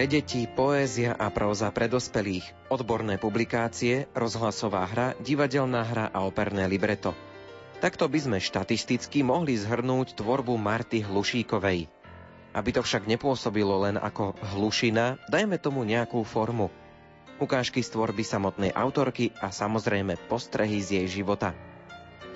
Pre deti, poézia a próza pre dospelých, odborné publikácie, rozhlasová hra, divadelná hra a operné libreto. Takto by sme štatisticky mohli zhrnúť tvorbu Marty Hlušíkovej. Aby to však nepôsobilo len ako hlušina, dajme tomu nejakú formu. Ukážky z tvorby samotnej autorky a samozrejme postrehy z jej života.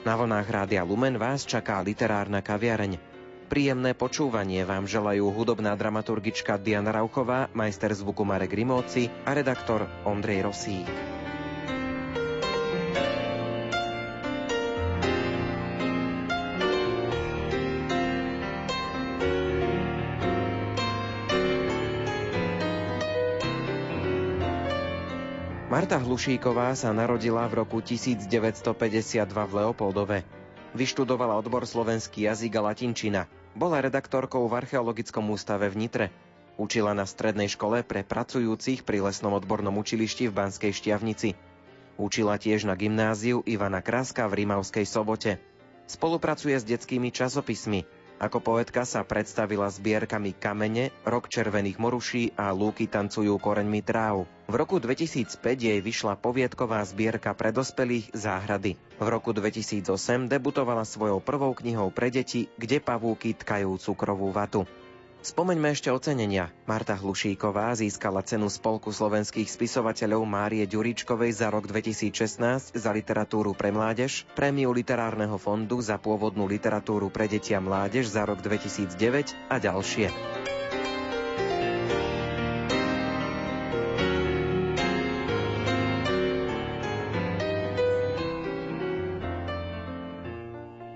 Na vlnách Rádia Lumen vás čaká literárna kaviareň. Príjemné počúvanie vám želajú hudobná dramaturgička Diana Rauchová, majster zvuku Marek Rimóci a redaktor Ondrej Rosík. Marta Hlušíková sa narodila v roku 1952 v Leopoldove. Vyštudovala odbor slovenský jazyk a latinčina. Bola redaktorkou v Archeologickom ústave v Nitre. Učila na strednej škole pre pracujúcich pri lesnom odbornom učilišti v Banskej Štiavnici. Učila tiež na gymnáziu Ivana Kráska v Rímavskej sobote. Spolupracuje s detskými časopismi. Ako poetka sa predstavila zbierkami Kamene, Rok červených moruší a Lúky tancujú koreňmi tráv. V roku 2005 jej vyšla poviedková zbierka pre dospelých Záhrady. V roku 2008 debutovala svojou prvou knihou pre deti Kde pavúky tkajú cukrovú vatu. Spomeňme ešte ocenenia. Marta Hlušíková získala cenu Spolku slovenských spisovateľov Márie Ďuričkovej za rok 2016 za literatúru pre mládež, prémiu literárneho fondu za pôvodnú literatúru pre deti a mládež za rok 2009 a ďalšie.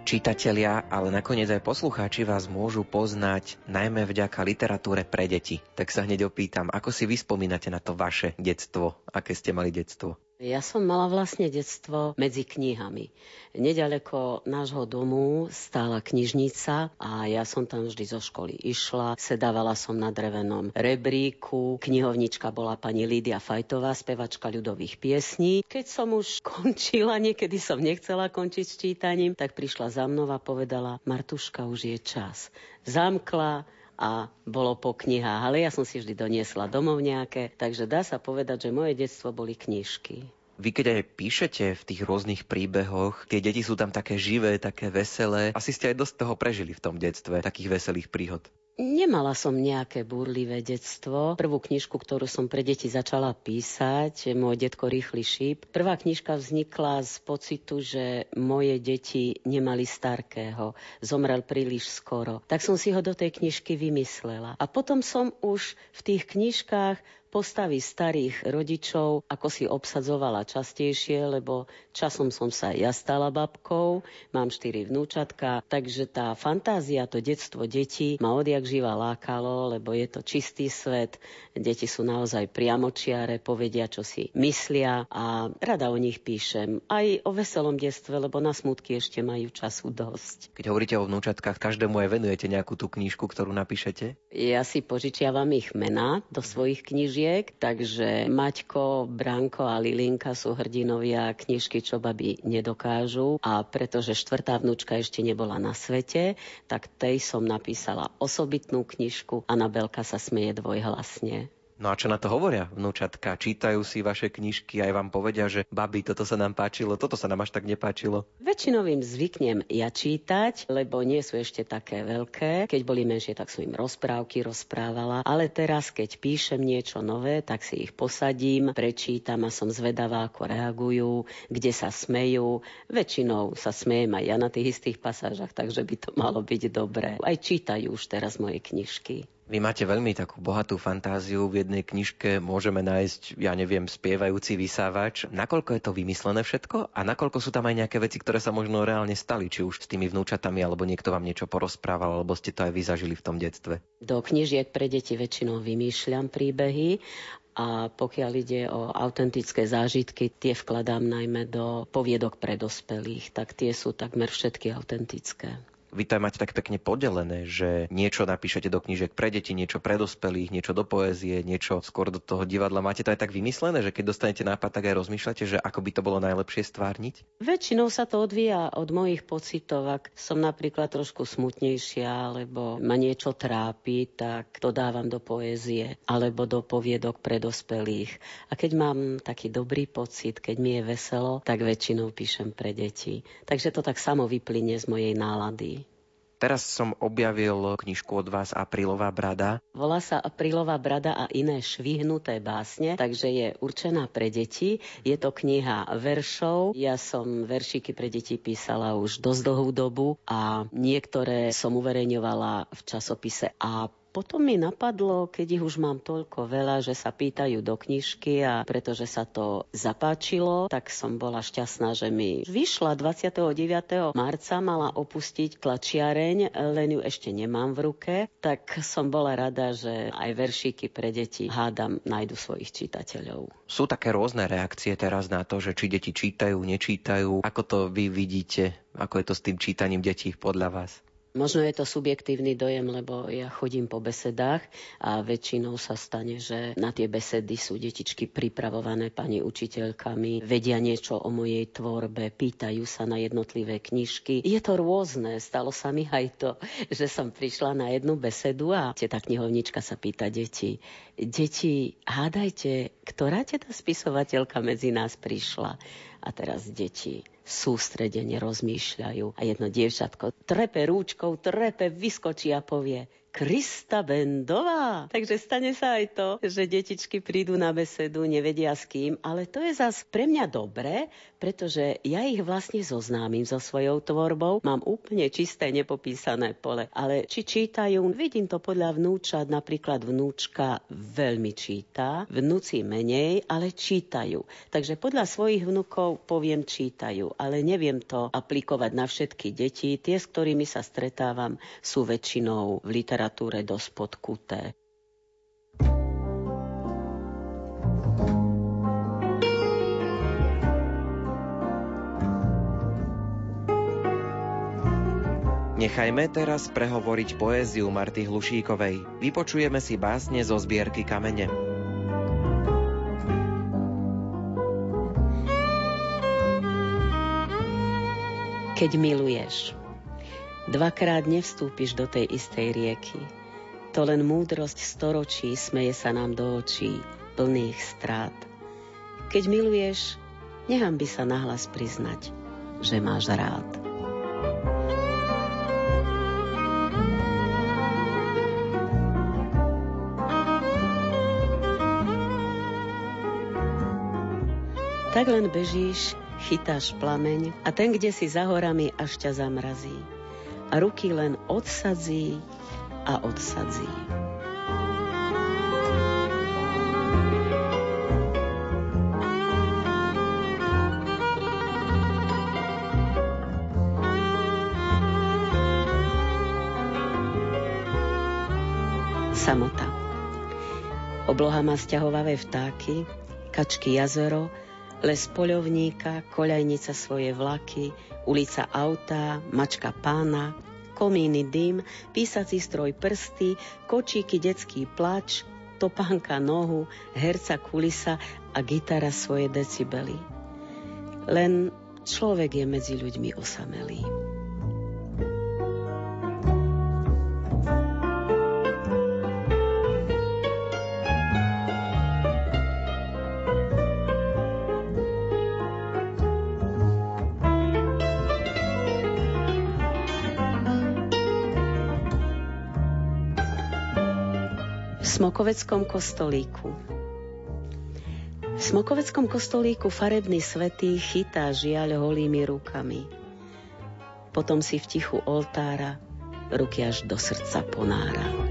Čitatelia, ale nakoniec aj poslucháči vás môžu poznať najmä vďaka literatúre pre deti. Tak sa hneď opýtam, ako si vy spomínate na to vaše detstvo? Aké ste mali detstvo? Ja som mala vlastne detstvo medzi knihami. Nedaleko nášho domu stála knižnica a ja som tam vždy zo školy išla. Sedávala som na drevenom rebríku. Knihovnička bola pani Lídia Fajtová, spevačka ľudových piesní. Keď som už končila, niekedy som nechcela končiť s čítaním, tak prišla za mnou a povedala, Martuška, už je čas. Zamkla, a bolo po knihách, ale ja som si vždy doniesla domov nejaké, takže dá sa povedať, že moje detstvo boli knižky. Vy keď aj píšete v tých rôznych príbehoch, tie deti sú tam také živé, také veselé. Asi ste aj dosť toho prežili v tom detstve, takých veselých príhod. Nemala som nejaké búrlivé detstvo. Prvú knižku, ktorú som pre deti začala písať, môj detko Rýchly šíp. Prvá knižka vznikla z pocitu, že moje deti nemali starkého. Zomrel príliš skoro. Tak som si ho do tej knižky vymyslela. A potom som už v tých knižkách postavy starých rodičov, ako si obsadzovala častejšie, lebo časom som sa ja stala babkou, mám štyri vnúčatka, takže tá fantázia, to detstvo detí ma odjak živa lákalo, lebo je to čistý svet, deti sú naozaj priamočiare, povedia, čo si myslia a rada o nich píšem. Aj o veselom detstve, lebo na smutky ešte majú času dosť. Keď hovoríte o vnúčatkách, každému aj venujete nejakú tú knižku, ktorú napíšete? Ja si požičiavam ich mená do svojich kníž knížiek, takže Maťko, Branko a Lilinka sú hrdinovia knižky, čo baby nedokážu a pretože štvrtá vnúčka ešte nebola na svete, tak tej som napísala osobitnú knižku. Anabelka sa smeje dvojhlasne. No a čo na to hovoria vnúčatka? Čítajú si vaše knižky a aj vám povedia, že babi, toto sa nám páčilo, toto sa nám až tak nepáčilo? Väčšinou im zvyknem ja čítať, lebo nie sú ešte také veľké. Keď boli menšie, tak som im rozprávky rozprávala, ale teraz, keď píšem niečo nové, tak si ich posadím, prečítam a som zvedavá, ako reagujú, kde sa smejú. Väčšinou sa smejem aj ja na tých istých pasážach, takže by to malo byť dobré. Aj čítajú už teraz moje knižky. Vy máte veľmi takú bohatú fantáziu. V jednej knižke môžeme nájsť, ja neviem, spievajúci vysávač. Nakoľko je to vymyslené všetko a nakoľko sú tam aj nejaké veci, ktoré sa možno reálne stali, či už s tými vnúčatami, alebo niekto vám niečo porozprával, alebo ste to aj vy zažili v tom detstve? Do knižiek pre deti väčšinou vymýšľam príbehy a pokiaľ ide o autentické zážitky, tie vkladám najmä do poviedok pre dospelých, tak tie sú takmer všetky autentické. Vy to máte tak pekne podelené, že niečo napíšete do knížek pre deti, niečo pre dospelých, niečo do poézie, niečo skôr do toho divadla. Máte to aj tak vymyslené, že keď dostanete nápad, tak aj rozmýšľate, že ako by to bolo najlepšie stvárniť? Väčšinou sa to odvíja od mojich pocitov. Ak som napríklad trošku smutnejšia, alebo ma niečo trápi, tak to dávam do poézie alebo do poviedok pre dospelých. A keď mám taký dobrý pocit, keď mi je veselo, tak väčšinou píšem pre deti. Takže to tak samo vyplyne z mojej nálady. Teraz som objavil knižku od vás Aprílová brada. Volá sa Aprílová brada a iné švihnuté básne, takže je určená pre deti. Je to kniha veršov. Ja som veršíky pre deti písala už dosť dlhú dobu a niektoré som uverejňovala v časopise A potom mi napadlo, keď ich už mám toľko veľa, že sa pýtajú do knižky a pretože sa to zapáčilo, tak som bola šťastná, že mi vyšla 29. marca, mala opustiť tlačiareň, len ju ešte nemám v ruke, tak som bola rada, že aj veršíky pre deti hádam nájdu svojich čitateľov. Sú také rôzne reakcie teraz na to, že či deti čítajú, nečítajú. Ako to vy vidíte? Ako je to s tým čítaním detí podľa vás? Možno je to subjektívny dojem, lebo ja chodím po besedách a väčšinou sa stane, že na tie besedy sú detičky pripravované pani učiteľkami, vedia niečo o mojej tvorbe, pýtajú sa na jednotlivé knižky. Je to rôzne, stalo sa mi aj to, že som prišla na jednu besedu a tá knihovnička sa pýta deti. Deti, hádajte, ktorá teda spisovateľka medzi nás prišla? A teraz deti sústredene rozmýšľajú. A jedno dievčatko trepe rúčkou, trepe, vyskočí a povie Krista Bendová. Takže stane sa aj to, že detičky prídu na besedu, nevedia s kým, ale to je zas pre mňa dobré, pretože ja ich vlastne zoznámim so svojou tvorbou. Mám úplne čisté, nepopísané pole. Ale či čítajú, vidím to podľa vnúčat, napríklad vnúčka veľmi číta, vnúci menej, ale čítajú. Takže podľa svojich vnúkov poviem čítajú, ale neviem to aplikovať na všetky deti. Tie, s ktorými sa stretávam, sú väčšinou v literatúre literatúre dosť podkuté. Nechajme teraz prehovoriť poéziu Marty Hlušíkovej. Vypočujeme si básne zo zbierky Kamene. Keď miluješ. Dvakrát nevstúpiš do tej istej rieky. To len múdrosť storočí smeje sa nám do očí, plných strát. Keď miluješ, nechám by sa nahlas priznať, že máš rád. Tak len bežíš, chytáš plameň a ten, kde si za horami, až ťa zamrazí a ruky len odsadzí a odsadzí. Samota. Obloha má sťahovavé vtáky, kačky jazero, les poľovníka, koľajnica svoje vlaky, ulica auta, mačka pána, komíny dym, písací stroj prsty, kočíky detský plač, topánka nohu, herca kulisa a gitara svoje decibely. Len človek je medzi ľuďmi osamelý. Smokoveckom kostolíku. V Smokoveckom kostolíku farebný svetý chytá žiaľ holými rukami. Potom si v tichu oltára ruky až do srdca ponára.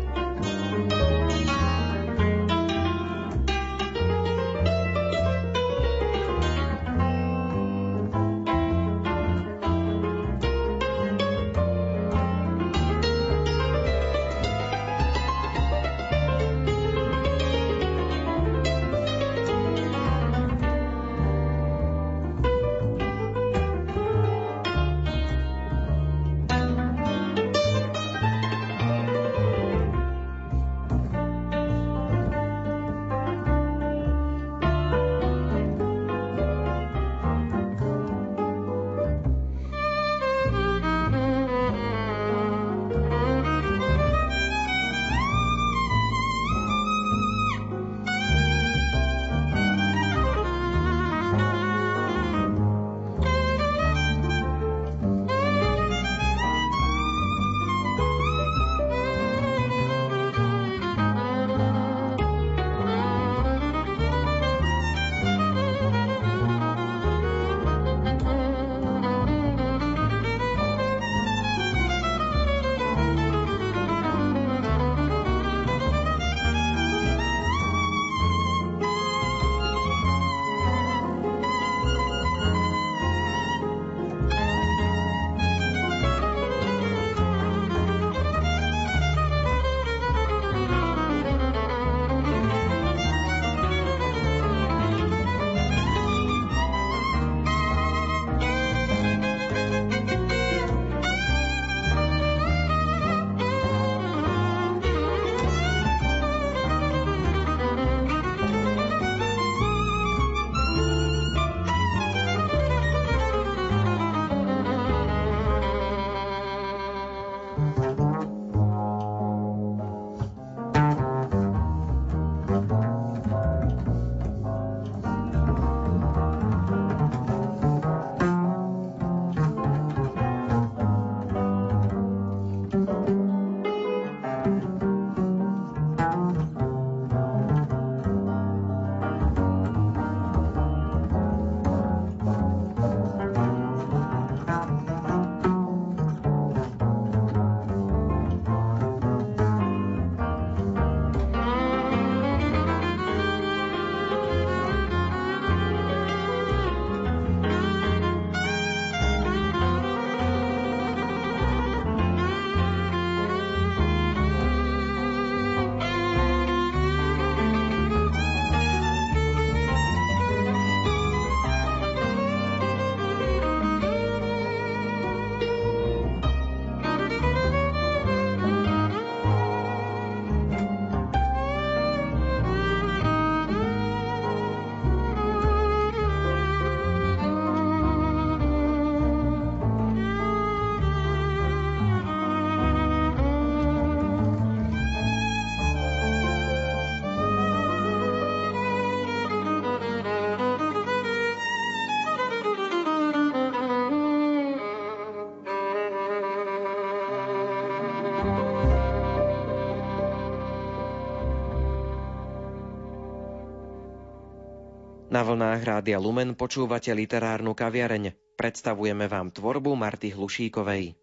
Na vlnách Rádia Lumen počúvate literárnu kaviareň. Predstavujeme vám tvorbu Marty Hlušíkovej.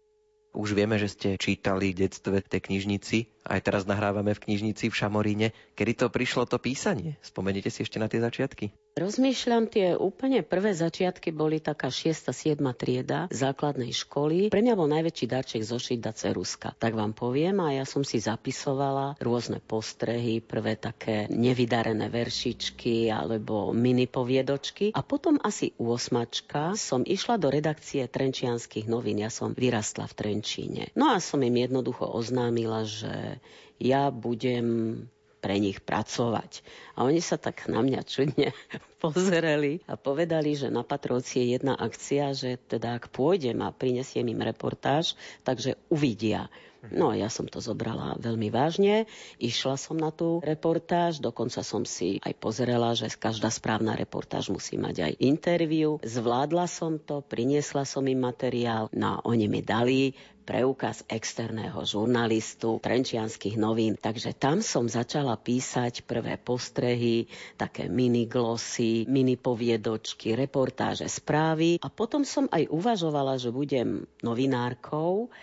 Už vieme, že ste čítali detstve tej knižnici, aj teraz nahrávame v knižnici v Šamoríne. Kedy to prišlo to písanie? Spomeniete si ešte na tie začiatky? Rozmýšľam, tie úplne prvé začiatky boli taká 6. 7. trieda základnej školy. Pre mňa bol najväčší darček zošiť da ceruska. Tak vám poviem a ja som si zapisovala rôzne postrehy, prvé také nevydarené veršičky alebo mini poviedočky. A potom asi u osmačka som išla do redakcie Trenčianských novín. Ja som vyrastla v Trenčíne. No a som im jednoducho oznámila, že ja budem pre nich pracovať. A oni sa tak na mňa čudne pozreli a povedali, že na Patrovci je jedna akcia, že teda ak pôjdem a prinesiem im reportáž, takže uvidia. No ja som to zobrala veľmi vážne, išla som na tú reportáž, dokonca som si aj pozrela, že každá správna reportáž musí mať aj interviu. Zvládla som to, priniesla som im materiál, no oni mi dali preukaz externého žurnalistu Trenčianských novín. Takže tam som začala písať prvé postrehy, také miniglosy, mini poviedočky, reportáže, správy. A potom som aj uvažovala, že budem novinárkou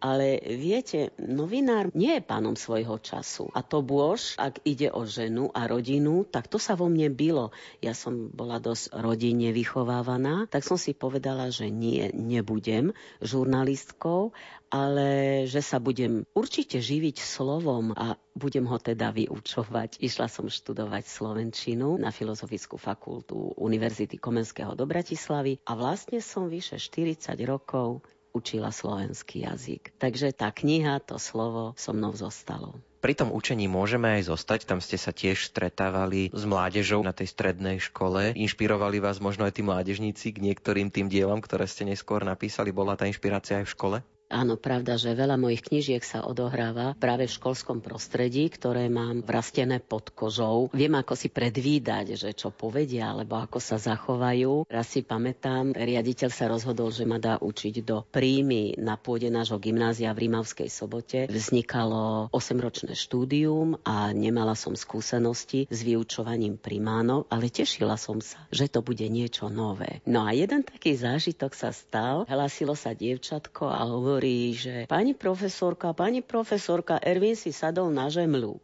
ale viete, novinár nie je pánom svojho času. A to bôž, ak ide o ženu a rodinu, tak to sa vo mne bylo. Ja som bola dosť rodinne vychovávaná, tak som si povedala, že nie, nebudem žurnalistkou, ale že sa budem určite živiť slovom a budem ho teda vyučovať. Išla som študovať Slovenčinu na Filozofickú fakultu Univerzity Komenského do Bratislavy a vlastne som vyše 40 rokov učila slovenský jazyk. Takže tá kniha, to slovo so mnou zostalo. Pri tom učení môžeme aj zostať, tam ste sa tiež stretávali s mládežou na tej strednej škole. Inšpirovali vás možno aj tí mládežníci k niektorým tým dielom, ktoré ste neskôr napísali. Bola tá inšpirácia aj v škole? Áno, pravda, že veľa mojich knížiek sa odohráva práve v školskom prostredí, ktoré mám vrastené pod kožou. Viem, ako si predvídať, že čo povedia, alebo ako sa zachovajú. Raz si pamätám, riaditeľ sa rozhodol, že ma dá učiť do príjmy na pôde nášho gymnázia v Rímavskej sobote. Vznikalo 8-ročné štúdium a nemala som skúsenosti s vyučovaním primánov, ale tešila som sa, že to bude niečo nové. No a jeden taký zážitok sa stal. Hlasilo sa dievčatko a hovorí, hovorí, že pani profesorka, pani profesorka, Ervin si sadol na žemlu.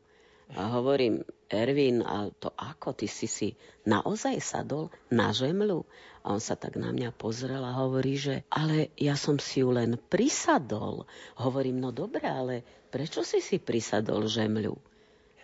A hovorím, Ervin, a to ako? Ty si si naozaj sadol na žemlu? A on sa tak na mňa pozrel a hovorí, že ale ja som si ju len prisadol. Hovorím, no dobre, ale prečo si si prisadol žemľu?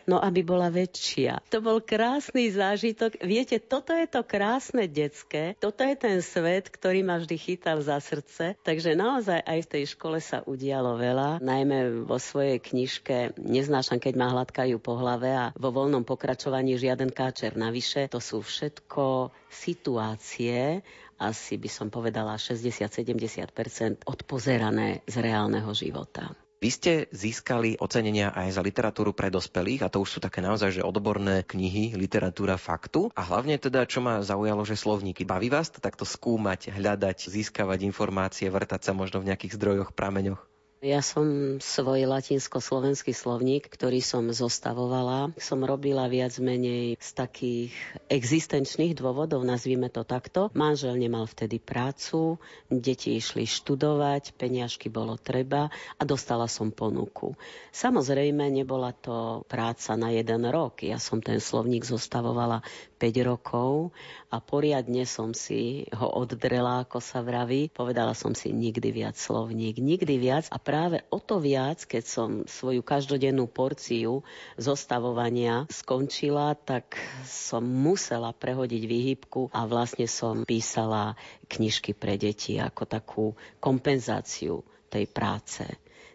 No aby bola väčšia. To bol krásny zážitok. Viete, toto je to krásne detské, toto je ten svet, ktorý ma vždy chytal za srdce. Takže naozaj aj v tej škole sa udialo veľa. Najmä vo svojej knižke Neznášam, keď ma hladkajú po hlave a vo voľnom pokračovaní žiaden káčer navyše. To sú všetko situácie, asi by som povedala 60-70% odpozerané z reálneho života. Vy ste získali ocenenia aj za literatúru pre dospelých a to už sú také naozaj že odborné knihy, literatúra faktu a hlavne teda, čo ma zaujalo, že slovníky. Baví vás to takto skúmať, hľadať, získavať informácie, vrtať sa možno v nejakých zdrojoch, prameňoch? Ja som svoj latinsko-slovenský slovník, ktorý som zostavovala, som robila viac menej z takých existenčných dôvodov, nazvime to takto. Manžel nemal vtedy prácu, deti išli študovať, peniažky bolo treba a dostala som ponuku. Samozrejme, nebola to práca na jeden rok. Ja som ten slovník zostavovala 5 rokov a poriadne som si ho oddrela, ako sa vraví. Povedala som si nikdy viac slovník, nikdy viac a práve o to viac, keď som svoju každodennú porciu zostavovania skončila, tak som musela prehodiť výhybku a vlastne som písala knižky pre deti ako takú kompenzáciu tej práce.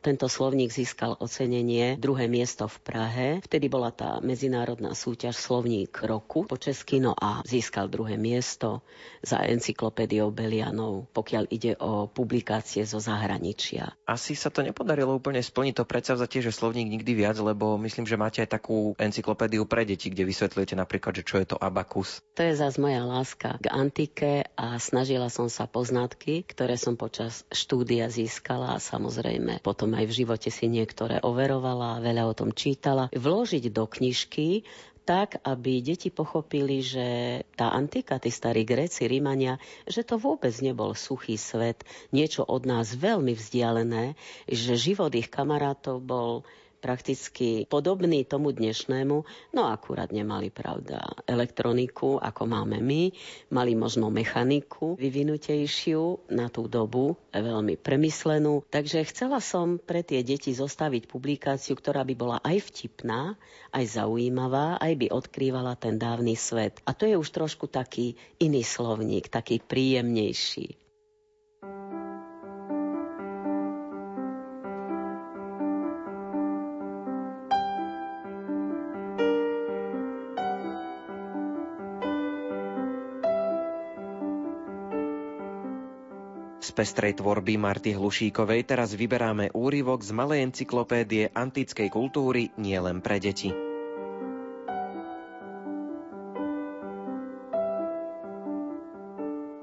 Tento slovník získal ocenenie druhé miesto v Prahe. Vtedy bola tá medzinárodná súťaž Slovník roku po česky, no a získal druhé miesto za encyklopédiou Belianov, pokiaľ ide o publikácie zo zahraničia. Asi sa to nepodarilo úplne splniť to predsavzatie, že slovník nikdy viac, lebo myslím, že máte aj takú encyklopédiu pre deti, kde vysvetľujete napríklad, že čo je to abakus. To je zase moja láska k antike a snažila som sa poznatky, ktoré som počas štúdia získala a samozrejme potom aj v živote si niektoré overovala, veľa o tom čítala, vložiť do knižky tak, aby deti pochopili, že tá antika, tí starí Gréci, Rímania, že to vôbec nebol suchý svet, niečo od nás veľmi vzdialené, že život ich kamarátov bol prakticky podobný tomu dnešnému, no akurát nemali, pravda, elektroniku, ako máme my, mali možno mechaniku vyvinutejšiu na tú dobu, veľmi premyslenú. Takže chcela som pre tie deti zostaviť publikáciu, ktorá by bola aj vtipná, aj zaujímavá, aj by odkrývala ten dávny svet. A to je už trošku taký iný slovník, taký príjemnejší. Pestrej tvorby Marty Hlušíkovej teraz vyberáme úryvok z malej encyklopédie antickej kultúry nielen pre deti.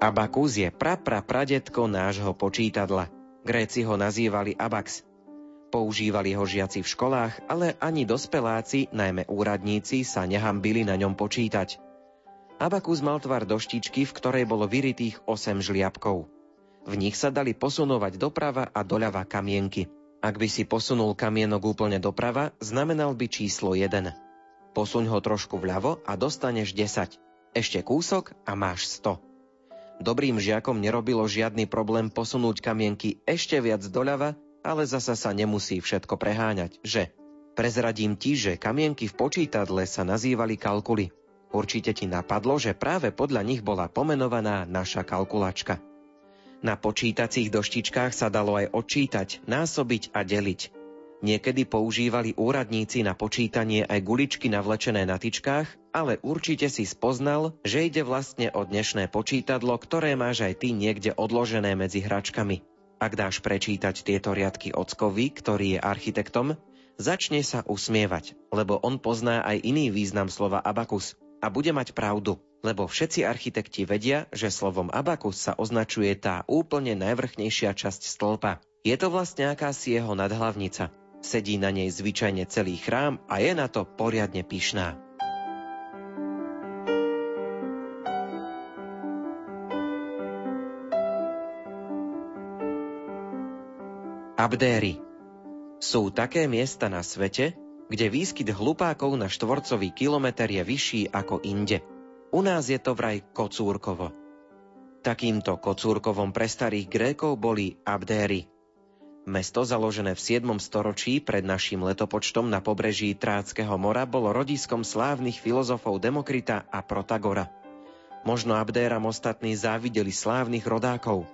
Abakus je prapra pradetko nášho počítadla. Gréci ho nazývali abax. Používali ho žiaci v školách, ale ani dospeláci, najmä úradníci, sa nehambili na ňom počítať. Abakus mal tvar doštičky, v ktorej bolo vyritých 8 žliapkov. V nich sa dali posunovať doprava a doľava kamienky. Ak by si posunul kamienok úplne doprava, znamenal by číslo 1. Posuň ho trošku vľavo a dostaneš 10. Ešte kúsok a máš 100. Dobrým žiakom nerobilo žiadny problém posunúť kamienky ešte viac doľava, ale zasa sa nemusí všetko preháňať, že? Prezradím ti, že kamienky v počítadle sa nazývali kalkuly. Určite ti napadlo, že práve podľa nich bola pomenovaná naša kalkulačka. Na počítacích doštičkách sa dalo aj odčítať, násobiť a deliť. Niekedy používali úradníci na počítanie aj guličky navlečené na tyčkách, ale určite si spoznal, že ide vlastne o dnešné počítadlo, ktoré máš aj ty niekde odložené medzi hračkami. Ak dáš prečítať tieto riadky ockovi, ktorý je architektom, začne sa usmievať, lebo on pozná aj iný význam slova abakus a bude mať pravdu lebo všetci architekti vedia, že slovom abakus sa označuje tá úplne najvrchnejšia časť stĺpa. Je to vlastne akási jeho nadhlavnica. Sedí na nej zvyčajne celý chrám a je na to poriadne pyšná. Abdéry Sú také miesta na svete, kde výskyt hlupákov na štvorcový kilometr je vyšší ako inde – u nás je to vraj kocúrkovo. Takýmto kocúrkovom pre starých Grékov boli Abdéry. Mesto založené v 7. storočí pred našim letopočtom na pobreží Tráckého mora bolo rodiskom slávnych filozofov Demokrita a Protagora. Možno Abdéram ostatní závideli slávnych rodákov.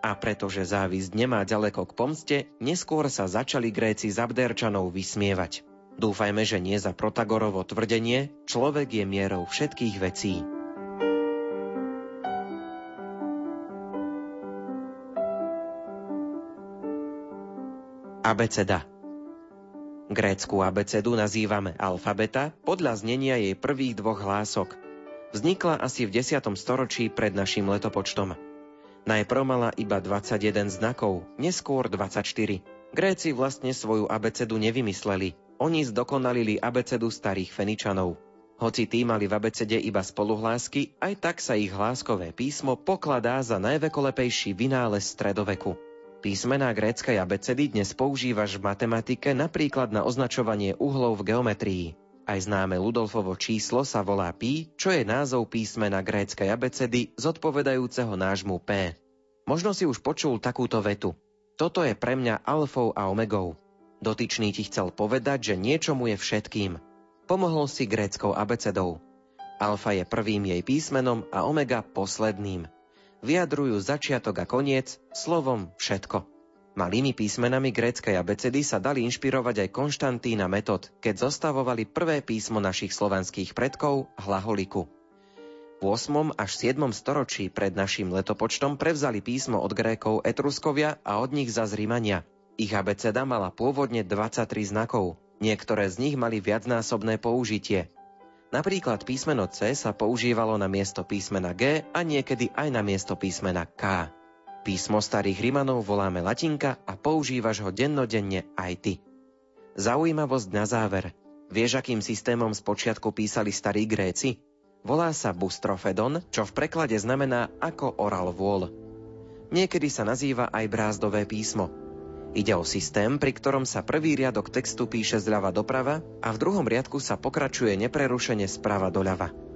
A pretože závisť nemá ďaleko k pomste, neskôr sa začali Gréci z Abdérčanov vysmievať. Dúfajme, že nie za Protagorovo tvrdenie, človek je mierou všetkých vecí. Abeceda Grécku abecedu nazývame alfabeta podľa znenia jej prvých dvoch hlások. Vznikla asi v 10. storočí pred našim letopočtom. Najprv mala iba 21 znakov, neskôr 24. Gréci vlastne svoju abecedu nevymysleli, oni zdokonalili abecedu starých Feničanov. Hoci tí mali v abecede iba spoluhlásky, aj tak sa ich hláskové písmo pokladá za najvekolepejší vynález stredoveku. Písmená gréckej abecedy dnes používaš v matematike napríklad na označovanie uhlov v geometrii. Aj známe Ludolfovo číslo sa volá pi, čo je názov písmena gréckej abecedy zodpovedajúceho nášmu P. Možno si už počul takúto vetu. Toto je pre mňa alfou a omegou. Dotyčný ti chcel povedať, že niečo je všetkým. Pomohol si gréckou abecedou. Alfa je prvým jej písmenom a omega posledným. Vyjadrujú začiatok a koniec slovom všetko. Malými písmenami gréckej abecedy sa dali inšpirovať aj Konštantína Metod, keď zostavovali prvé písmo našich slovanských predkov, hlaholiku. V 8. až 7. storočí pred našim letopočtom prevzali písmo od Grékov Etruskovia a od nich za Rímania – ich abeceda mala pôvodne 23 znakov, niektoré z nich mali viacnásobné použitie. Napríklad písmeno C sa používalo na miesto písmena G a niekedy aj na miesto písmena K. Písmo starých Rimanov voláme latinka a používaš ho dennodenne aj ty. Zaujímavosť na záver. Vieš, akým systémom spočiatku písali starí Gréci? Volá sa bustrofedon, čo v preklade znamená ako oral vôľ. Niekedy sa nazýva aj brázdové písmo. Ide o systém, pri ktorom sa prvý riadok textu píše zľava doprava a v druhom riadku sa pokračuje neprerušene sprava doľava.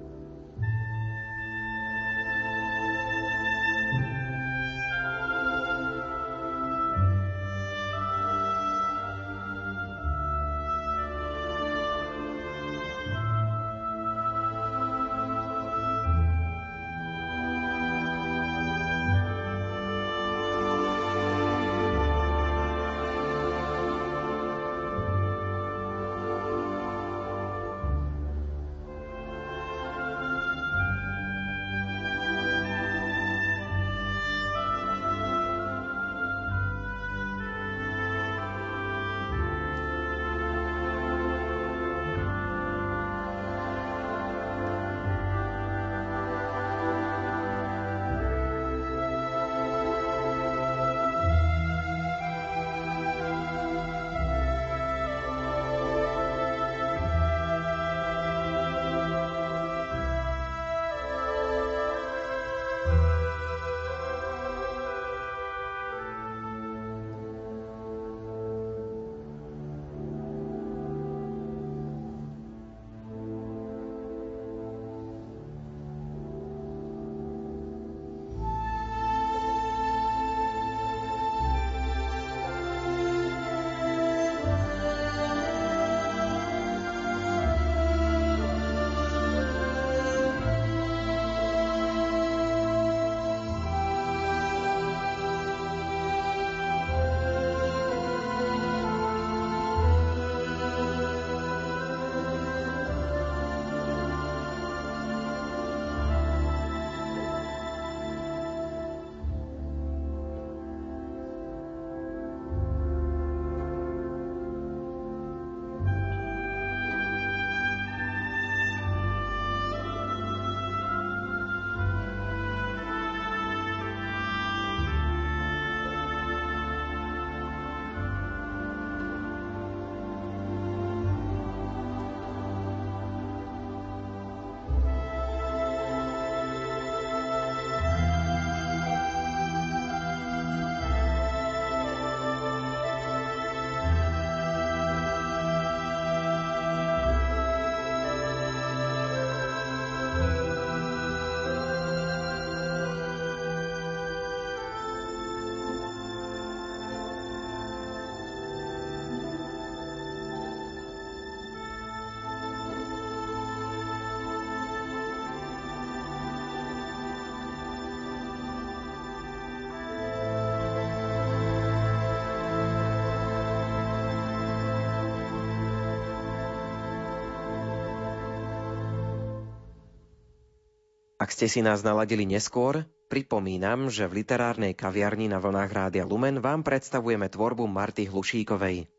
Ak ste si nás naladili neskôr, pripomínam, že v literárnej kaviarni na vlnách Rádia Lumen vám predstavujeme tvorbu Marty Hlušíkovej.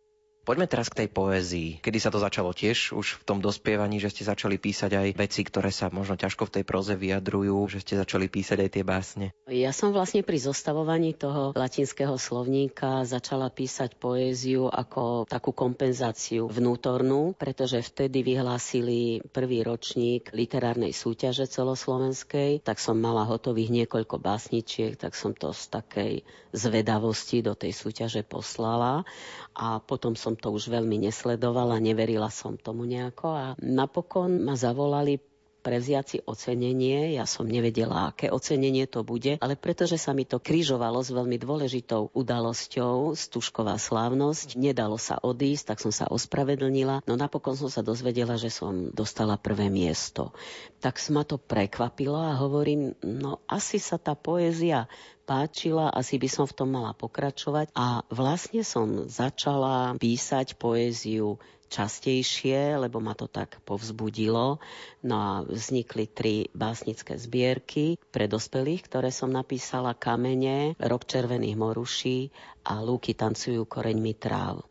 Poďme teraz k tej poézii. Kedy sa to začalo tiež už v tom dospievaní, že ste začali písať aj veci, ktoré sa možno ťažko v tej proze vyjadrujú, že ste začali písať aj tie básne? Ja som vlastne pri zostavovaní toho latinského slovníka začala písať poéziu ako takú kompenzáciu vnútornú, pretože vtedy vyhlásili prvý ročník literárnej súťaže celoslovenskej, tak som mala hotových niekoľko básničiek, tak som to z takej zvedavosti do tej súťaže poslala a potom som to už veľmi nesledovala, neverila som tomu nejako a napokon ma zavolali prevziaci ocenenie. Ja som nevedela, aké ocenenie to bude, ale pretože sa mi to križovalo s veľmi dôležitou udalosťou, Stužková slávnosť, nedalo sa odísť, tak som sa ospravedlnila. No napokon som sa dozvedela, že som dostala prvé miesto. Tak ma to prekvapilo a hovorím, no asi sa tá poézia páčila, asi by som v tom mala pokračovať a vlastne som začala písať poéziu častejšie, lebo ma to tak povzbudilo. No a vznikli tri básnické zbierky pre dospelých, ktoré som napísala Kamene, Rok červených moruší a Lúky tancujú koreňmi tráv.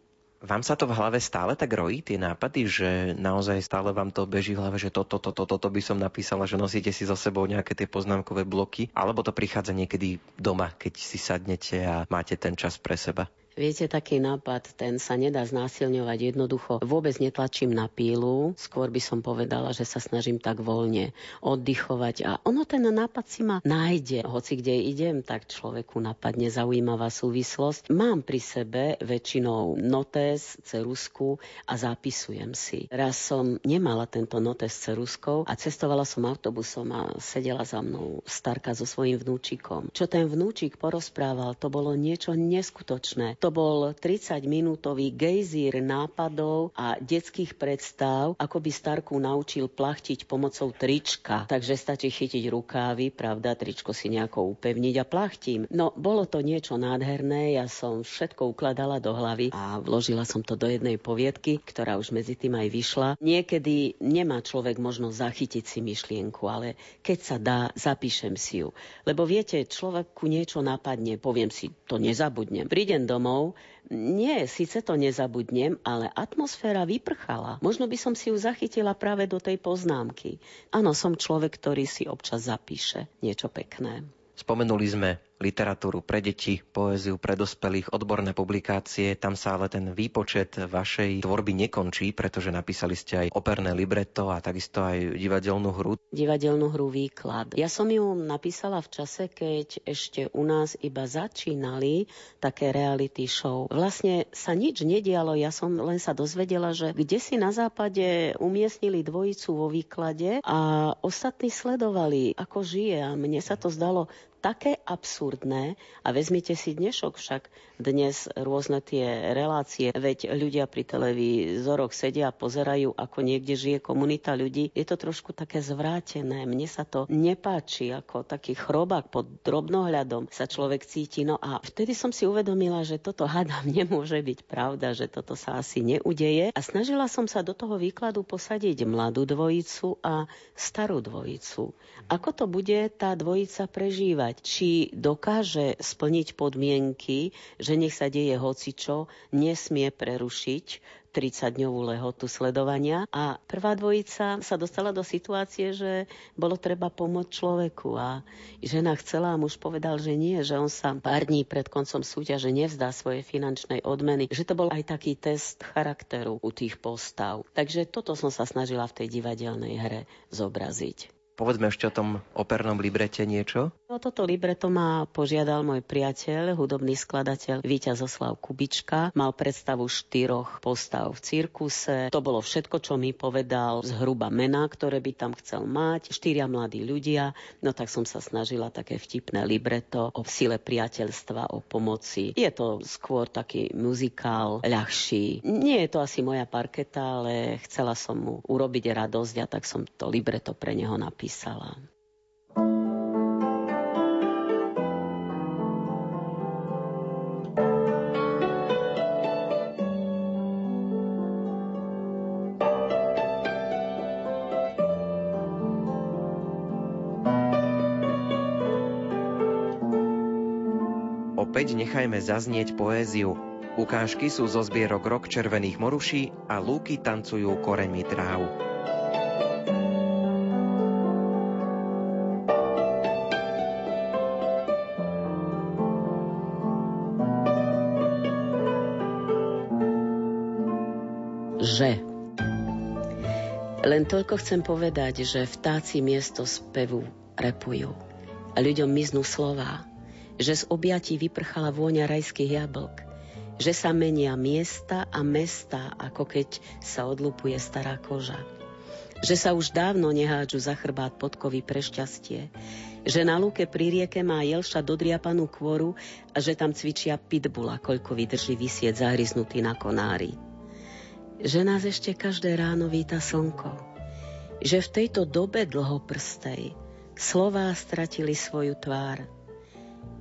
Vám sa to v hlave stále tak rojí, tie nápady, že naozaj stále vám to beží v hlave, že toto, toto, toto by som napísala, že nosíte si so sebou nejaké tie poznámkové bloky, alebo to prichádza niekedy doma, keď si sadnete a máte ten čas pre seba? Viete, taký nápad, ten sa nedá znásilňovať jednoducho. Vôbec netlačím na pílu, skôr by som povedala, že sa snažím tak voľne oddychovať a ono ten nápad si ma nájde. Hoci kde idem, tak človeku napadne zaujímavá súvislosť. Mám pri sebe väčšinou notes, cerusku a zapisujem si. Raz som nemala tento notes s ceruskou a cestovala som autobusom a sedela za mnou starka so svojím vnúčikom. Čo ten vnúčik porozprával, to bolo niečo neskutočné. To bol 30-minútový gejzír nápadov a detských predstav, ako by Starku naučil plachtiť pomocou trička. Takže stačí chytiť rukávy, pravda, tričko si nejako upevniť a plachtím. No, bolo to niečo nádherné, ja som všetko ukladala do hlavy a vložila som to do jednej poviedky, ktorá už medzi tým aj vyšla. Niekedy nemá človek možnosť zachytiť si myšlienku, ale keď sa dá, zapíšem si ju. Lebo viete, človeku niečo napadne, poviem si, to nezabudnem. Prídem domov, domov. Nie, síce to nezabudnem, ale atmosféra vyprchala. Možno by som si ju zachytila práve do tej poznámky. Áno, som človek, ktorý si občas zapíše niečo pekné. Spomenuli sme literatúru pre deti, poéziu pre dospelých, odborné publikácie. Tam sa ale ten výpočet vašej tvorby nekončí, pretože napísali ste aj operné libretto a takisto aj divadelnú hru. Divadelnú hru výklad. Ja som ju napísala v čase, keď ešte u nás iba začínali také reality show. Vlastne sa nič nedialo, ja som len sa dozvedela, že kde si na západe umiestnili dvojicu vo výklade a ostatní sledovali, ako žije a mne sa to zdalo také absurdné a vezmite si dnešok však dnes rôzne tie relácie, veď ľudia pri televízoroch sedia a pozerajú, ako niekde žije komunita ľudí. Je to trošku také zvrátené. Mne sa to nepáči, ako taký chrobák pod drobnohľadom sa človek cíti. No a vtedy som si uvedomila, že toto hádam nemôže byť pravda, že toto sa asi neudeje. A snažila som sa do toho výkladu posadiť mladú dvojicu a starú dvojicu. Ako to bude tá dvojica prežívať? Povedať, či dokáže splniť podmienky, že nech sa deje hocičo, nesmie prerušiť 30-dňovú lehotu sledovania a prvá dvojica sa dostala do situácie, že bolo treba pomôcť človeku a žena chcela a muž povedal, že nie, že on sa pár dní pred koncom súťaže nevzdá svoje finančnej odmeny, že to bol aj taký test charakteru u tých postav. Takže toto som sa snažila v tej divadelnej hre zobraziť. Povedzme ešte o tom opernom librete niečo. No, toto libreto ma požiadal môj priateľ, hudobný skladateľ Víťazoslav Kubička. Mal predstavu štyroch postav v cirkuse. To bolo všetko, čo mi povedal, zhruba mená, ktoré by tam chcel mať. Štyria mladí ľudia. No tak som sa snažila také vtipné libreto o sile priateľstva, o pomoci. Je to skôr taký muzikál, ľahší. Nie je to asi moja parketa, ale chcela som mu urobiť radosť a tak som to libreto pre neho napísala napísala. Opäť nechajme zaznieť poéziu. Ukážky sú zo zbierok Rok červených moruší a lúky tancujú koreňmi tráv. Len toľko chcem povedať, že vtáci miesto spevu repujú a ľuďom miznú slová, že z objatí vyprchala vôňa rajských jablk, že sa menia miesta a mesta, ako keď sa odlupuje stará koža. Že sa už dávno nehádžu za chrbát podkovy pre šťastie, že na lúke pri rieke má jelša dodriapanú kvoru a že tam cvičia pitbula, koľko vydrží vysieť zahryznutý na konári že nás ešte každé ráno víta slnko. Že v tejto dobe dlhoprstej slová stratili svoju tvár.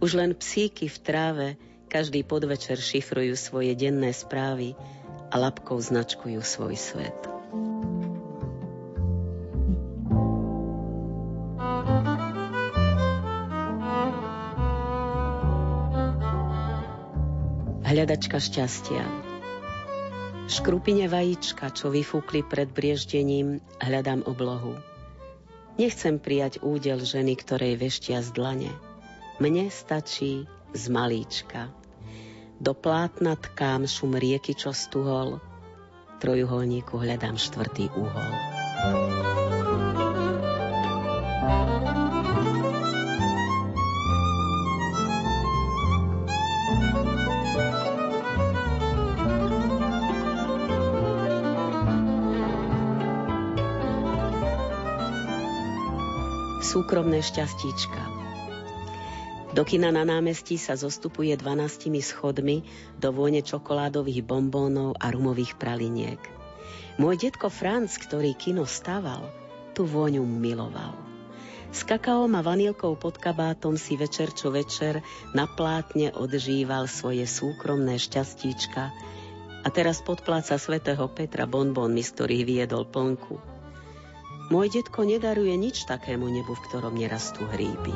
Už len psíky v tráve každý podvečer šifrujú svoje denné správy a labkou značkujú svoj svet. Hľadačka šťastia škrupine vajíčka, čo vyfúkli pred brieždením, hľadám oblohu. Nechcem prijať údel ženy, ktorej veštia z dlane. Mne stačí z malíčka. Do plátna tkám šum rieky, čo stuhol, trojuholníku hľadám štvrtý úhol. Súkromné šťastíčka. Do kina na námestí sa zostupuje 12 schodmi do vône čokoládových bombónov a rumových praliniek. Môj detko Franc, ktorý kino staval, tú vôňu miloval. S kakaom a vanilkou pod kabátom si večer čo večer na plátne odžíval svoje súkromné šťastíčka a teraz podpláca svätého Petra bonbónmi, z ktorých viedol plnku. Môj detko nedaruje nič takému nebu, v ktorom nerastú hríby.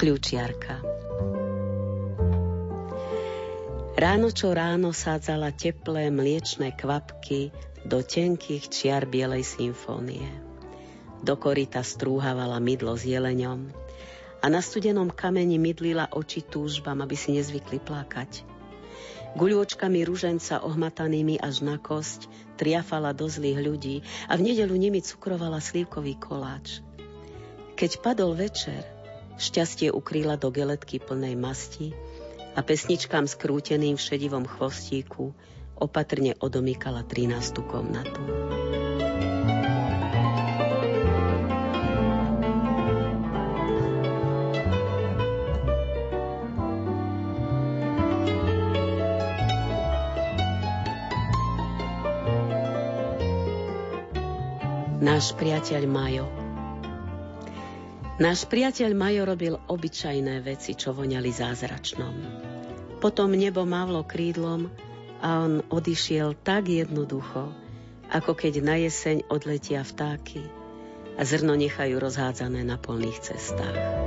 Kľúčiarka Ráno čo ráno sádzala teplé mliečné kvapky do tenkých čiar bielej symfónie. Do korita strúhavala mydlo s jeleňom a na studenom kameni mydlila oči túžbam, aby si nezvykli plakať. Guľôčkami ruženca ohmatanými až na kosť triafala do zlých ľudí a v nedelu nimi cukrovala slívkový koláč. Keď padol večer, Šťastie ukrýla do geletky plnej masti a pesničkám skrúteným v šedivom chvostíku opatrne odomýkala 13. komnatu. Náš priateľ Majo Náš priateľ Majo robil obyčajné veci, čo voňali zázračnom. Potom nebo mávlo krídlom a on odišiel tak jednoducho, ako keď na jeseň odletia vtáky a zrno nechajú rozhádzané na polných cestách.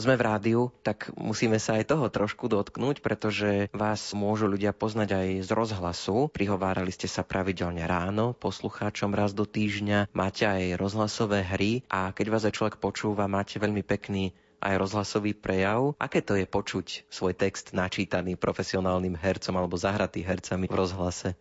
Sme v rádiu, tak musíme sa aj toho trošku dotknúť, pretože vás môžu ľudia poznať aj z rozhlasu. Prihovárali ste sa pravidelne ráno poslucháčom raz do týždňa, máte aj rozhlasové hry a keď vás aj človek počúva, máte veľmi pekný aj rozhlasový prejav. Aké to je počuť svoj text načítaný profesionálnym hercom alebo zahratý hercami v rozhlase?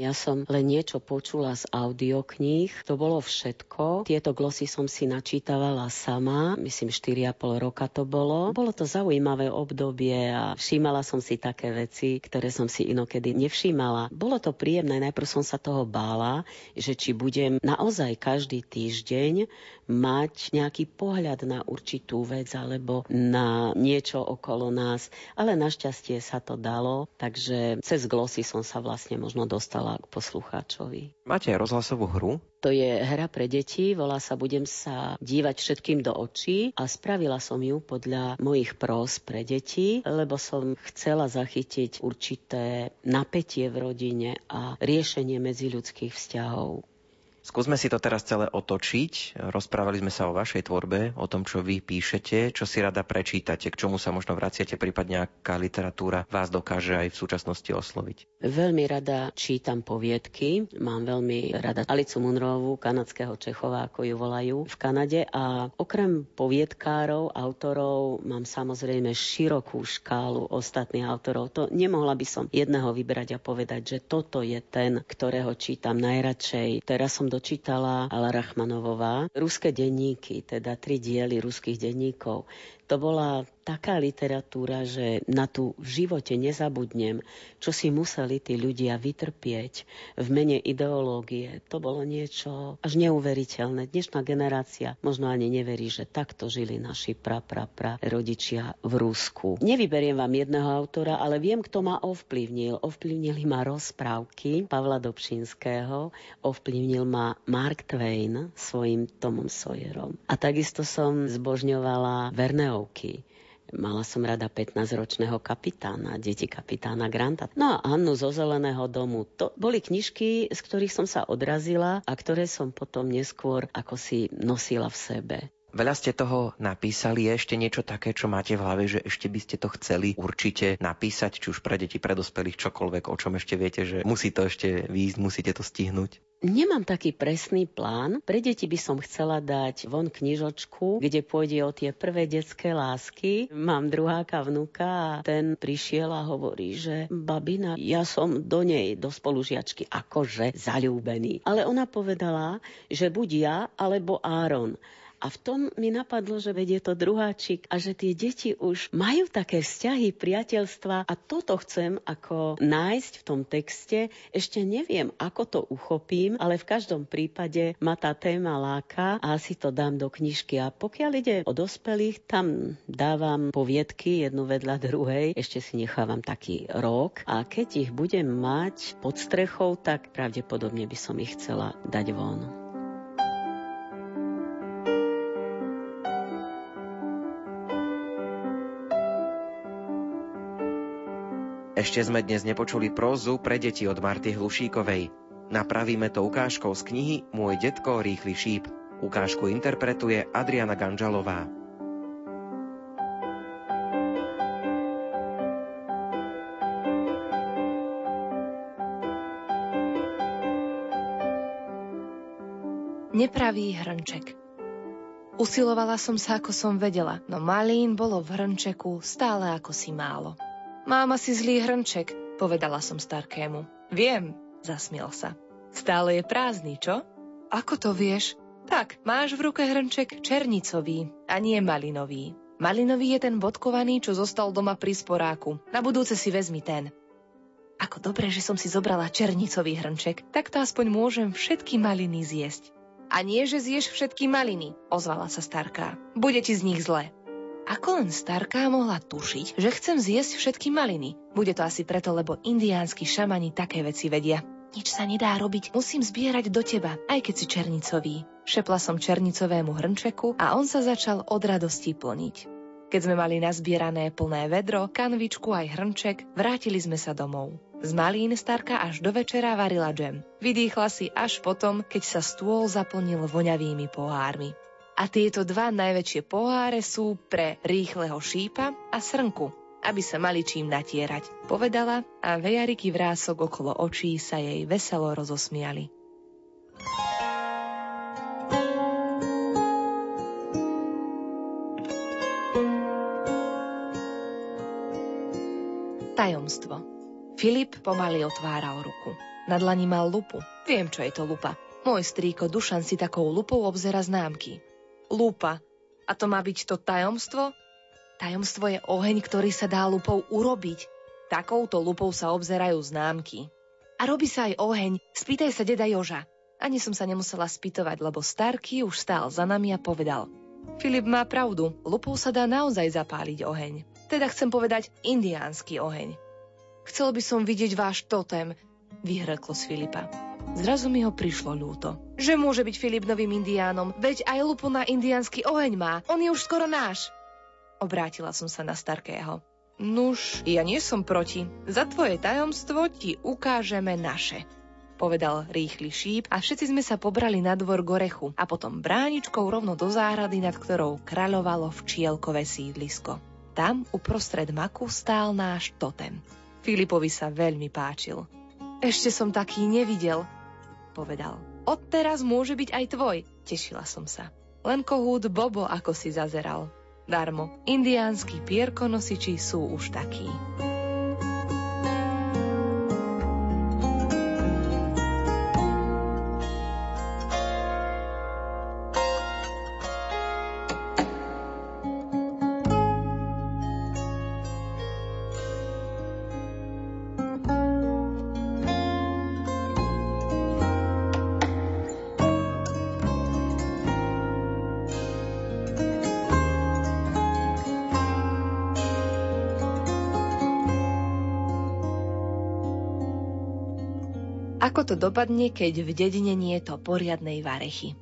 Ja som len niečo počula z audiokníh, to bolo všetko. Tieto glosy som si načítavala sama, myslím 4,5 roka to bolo. Bolo to zaujímavé obdobie a všímala som si také veci, ktoré som si inokedy nevšímala. Bolo to príjemné, najprv som sa toho bála, že či budem naozaj každý týždeň mať nejaký pohľad na určitú vec alebo na niečo okolo nás, ale našťastie sa to dalo, takže cez glosy som sa vlastne možno dostala dostala k poslucháčovi. Máte aj rozhlasovú hru? To je hra pre deti, volá sa Budem sa dívať všetkým do očí a spravila som ju podľa mojich prós pre deti, lebo som chcela zachytiť určité napätie v rodine a riešenie medziľudských vzťahov. Skúsme si to teraz celé otočiť. Rozprávali sme sa o vašej tvorbe, o tom, čo vy píšete, čo si rada prečítate, k čomu sa možno vraciate, prípadne aká literatúra vás dokáže aj v súčasnosti osloviť. Veľmi rada čítam poviedky. Mám veľmi rada Alicu Munrovú, kanadského Čechova, ako ju volajú v Kanade. A okrem poviedkárov, autorov, mám samozrejme širokú škálu ostatných autorov. To nemohla by som jedného vybrať a povedať, že toto je ten, ktorého čítam najradšej. Teraz som dočítala Ala Rachmanovová. Ruské denníky, teda tri diely ruských denníkov. To bola taká literatúra, že na tú v živote nezabudnem, čo si museli tí ľudia vytrpieť v mene ideológie. To bolo niečo až neuveriteľné. Dnešná generácia možno ani neverí, že takto žili naši pra, pra, pra rodičia v Rusku. Nevyberiem vám jedného autora, ale viem, kto ma ovplyvnil. Ovplyvnili ma rozprávky Pavla Dobšinského, ovplyvnil ma Mark Twain svojim Tomom Sawyerom. A takisto som zbožňovala Verneovky Mala som rada 15-ročného kapitána, deti kapitána Granta. No a Annu zo Zeleného domu. To boli knižky, z ktorých som sa odrazila a ktoré som potom neskôr ako si nosila v sebe. Veľa ste toho napísali, je ešte niečo také, čo máte v hlave, že ešte by ste to chceli určite napísať, či už pre deti, pre dospelých, čokoľvek, o čom ešte viete, že musí to ešte výjsť, musíte to stihnúť? Nemám taký presný plán. Pre deti by som chcela dať von knižočku, kde pôjde o tie prvé detské lásky. Mám druháka vnuka a ten prišiel a hovorí, že babina, ja som do nej, do spolužiačky, akože zalúbený. Ale ona povedala, že buď ja, alebo Áron. A v tom mi napadlo, že vedie to druháčik a že tie deti už majú také vzťahy, priateľstva a toto chcem ako nájsť v tom texte. Ešte neviem, ako to uchopím, ale v každom prípade ma tá téma láka a asi to dám do knižky. A pokiaľ ide o dospelých, tam dávam poviedky jednu vedľa druhej, ešte si nechávam taký rok a keď ich budem mať pod strechou, tak pravdepodobne by som ich chcela dať von. Ešte sme dnes nepočuli prózu pre deti od Marty Hlušíkovej. Napravíme to ukážkou z knihy Môj detko rýchly šíp. Ukážku interpretuje Adriana Ganžalová. Nepravý hrnček Usilovala som sa, ako som vedela, no malín bolo v hrnčeku stále ako si málo. Mám asi zlý hrnček, povedala som Starkému. Viem, zasmiel sa. Stále je prázdny, čo? Ako to vieš? Tak, máš v ruke hrnček černicový a nie malinový. Malinový je ten bodkovaný, čo zostal doma pri sporáku. Na budúce si vezmi ten. Ako dobre, že som si zobrala černicový hrnček, tak to aspoň môžem všetky maliny zjesť. A nie, že zješ všetky maliny, ozvala sa starká. Bude ti z nich zle. Ako len starká mohla tušiť, že chcem zjesť všetky maliny? Bude to asi preto, lebo indiánsky šamani také veci vedia. Nič sa nedá robiť, musím zbierať do teba, aj keď si černicový. Šepla som černicovému hrnčeku a on sa začal od radosti plniť. Keď sme mali nazbierané plné vedro, kanvičku aj hrnček, vrátili sme sa domov. Z malín starka až do večera varila džem. Vydýchla si až potom, keď sa stôl zaplnil voňavými pohármi. A tieto dva najväčšie poháre sú pre rýchleho šípa a srnku, aby sa mali čím natierať, povedala a vejariky vrások okolo očí sa jej veselo rozosmiali. Tajomstvo Filip pomaly otváral ruku. Na dlani mal lupu. Viem, čo je to lupa. Môj strýko Dušan si takou lupou obzera známky. Lupa. A to má byť to tajomstvo? Tajomstvo je oheň, ktorý sa dá lupou urobiť. Takouto lupou sa obzerajú známky. A robí sa aj oheň. Spýtaj sa deda Joža. Ani som sa nemusela spýtovať, lebo Starky už stál za nami a povedal. Filip má pravdu, lupou sa dá naozaj zapáliť oheň. Teda chcem povedať indiánsky oheň. Chcel by som vidieť váš totem, vyhrklo z Filipa. Zrazu mi ho prišlo ľúto. Že môže byť Filip novým indiánom, veď aj lupu na indiánsky oheň má. On je už skoro náš. Obrátila som sa na Starkého. Nuž, ja nie som proti. Za tvoje tajomstvo ti ukážeme naše povedal rýchly šíp a všetci sme sa pobrali na dvor Gorechu a potom bráničkou rovno do záhrady, nad ktorou kráľovalo včielkové sídlisko. Tam uprostred maku stál náš totem. Filipovi sa veľmi páčil. Ešte som taký nevidel, povedal. Odteraz môže byť aj tvoj, tešila som sa. Len kohút Bobo ako si zazeral. Darmo, indiánsky pierkonosiči sú už takí. Ako to dopadne, keď v dedine nie je to poriadnej varechy?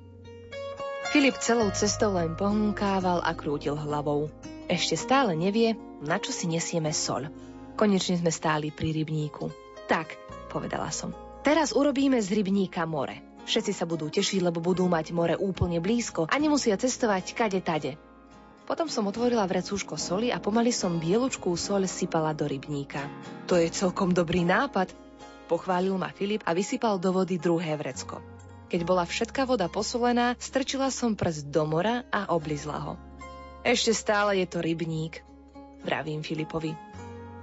Filip celou cestou len pohúnkával a krútil hlavou. Ešte stále nevie, na čo si nesieme soľ. Konečne sme stáli pri rybníku. Tak, povedala som. Teraz urobíme z rybníka more. Všetci sa budú tešiť, lebo budú mať more úplne blízko a nemusia cestovať kade tade. Potom som otvorila vrecúško soli a pomaly som bielučkú soľ sypala do rybníka. To je celkom dobrý nápad, Pochválil ma Filip a vysypal do vody druhé vrecko. Keď bola všetká voda posolená, strčila som prst do mora a oblizla ho. Ešte stále je to rybník, vravím Filipovi.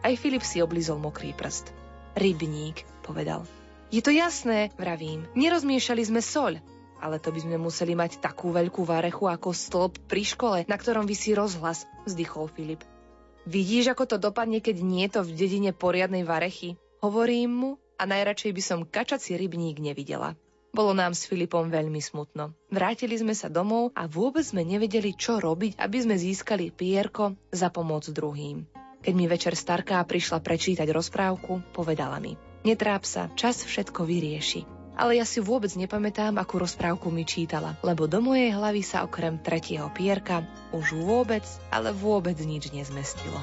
Aj Filip si oblizol mokrý prst. Rybník, povedal. Je to jasné, vravím. Nerozmiešali sme soľ. Ale to by sme museli mať takú veľkú varechu ako stĺp pri škole, na ktorom vysí rozhlas, vzdychol Filip. Vidíš, ako to dopadne, keď nie je to v dedine poriadnej varechy? Hovorím mu a najradšej by som kačací rybník nevidela. Bolo nám s Filipom veľmi smutno. Vrátili sme sa domov a vôbec sme nevedeli, čo robiť, aby sme získali pierko za pomoc druhým. Keď mi večer starká prišla prečítať rozprávku, povedala mi Netráp sa, čas všetko vyrieši. Ale ja si vôbec nepamätám, akú rozprávku mi čítala, lebo do mojej hlavy sa okrem tretieho pierka už vôbec, ale vôbec nič nezmestilo.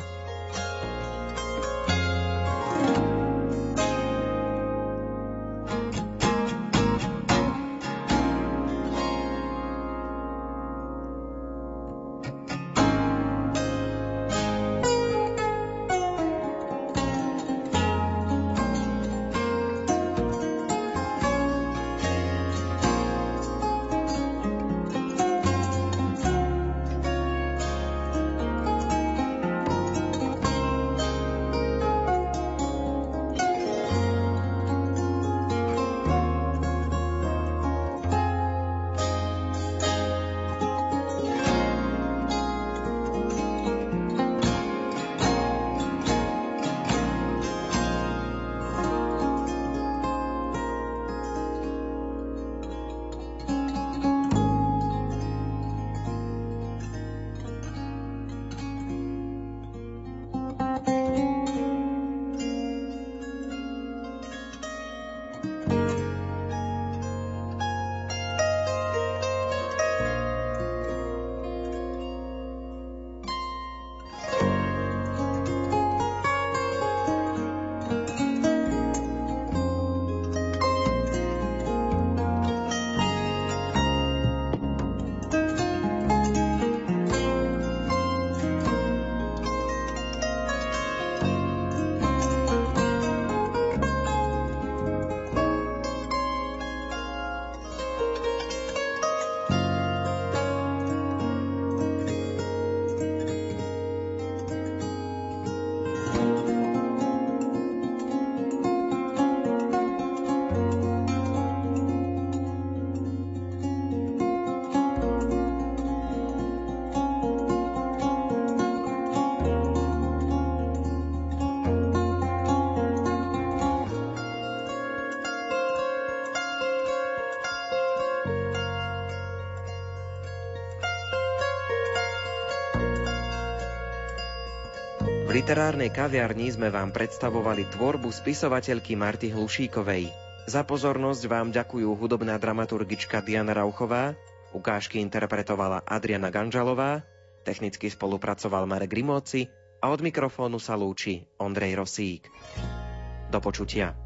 V literárnej kaviarni sme vám predstavovali tvorbu spisovateľky Marty Hlušíkovej. Za pozornosť vám ďakujú hudobná dramaturgička Diana Rauchová, ukážky interpretovala Adriana Ganžalová, technicky spolupracoval Marek Rimóci a od mikrofónu sa lúči Ondrej Rosík. Do počutia.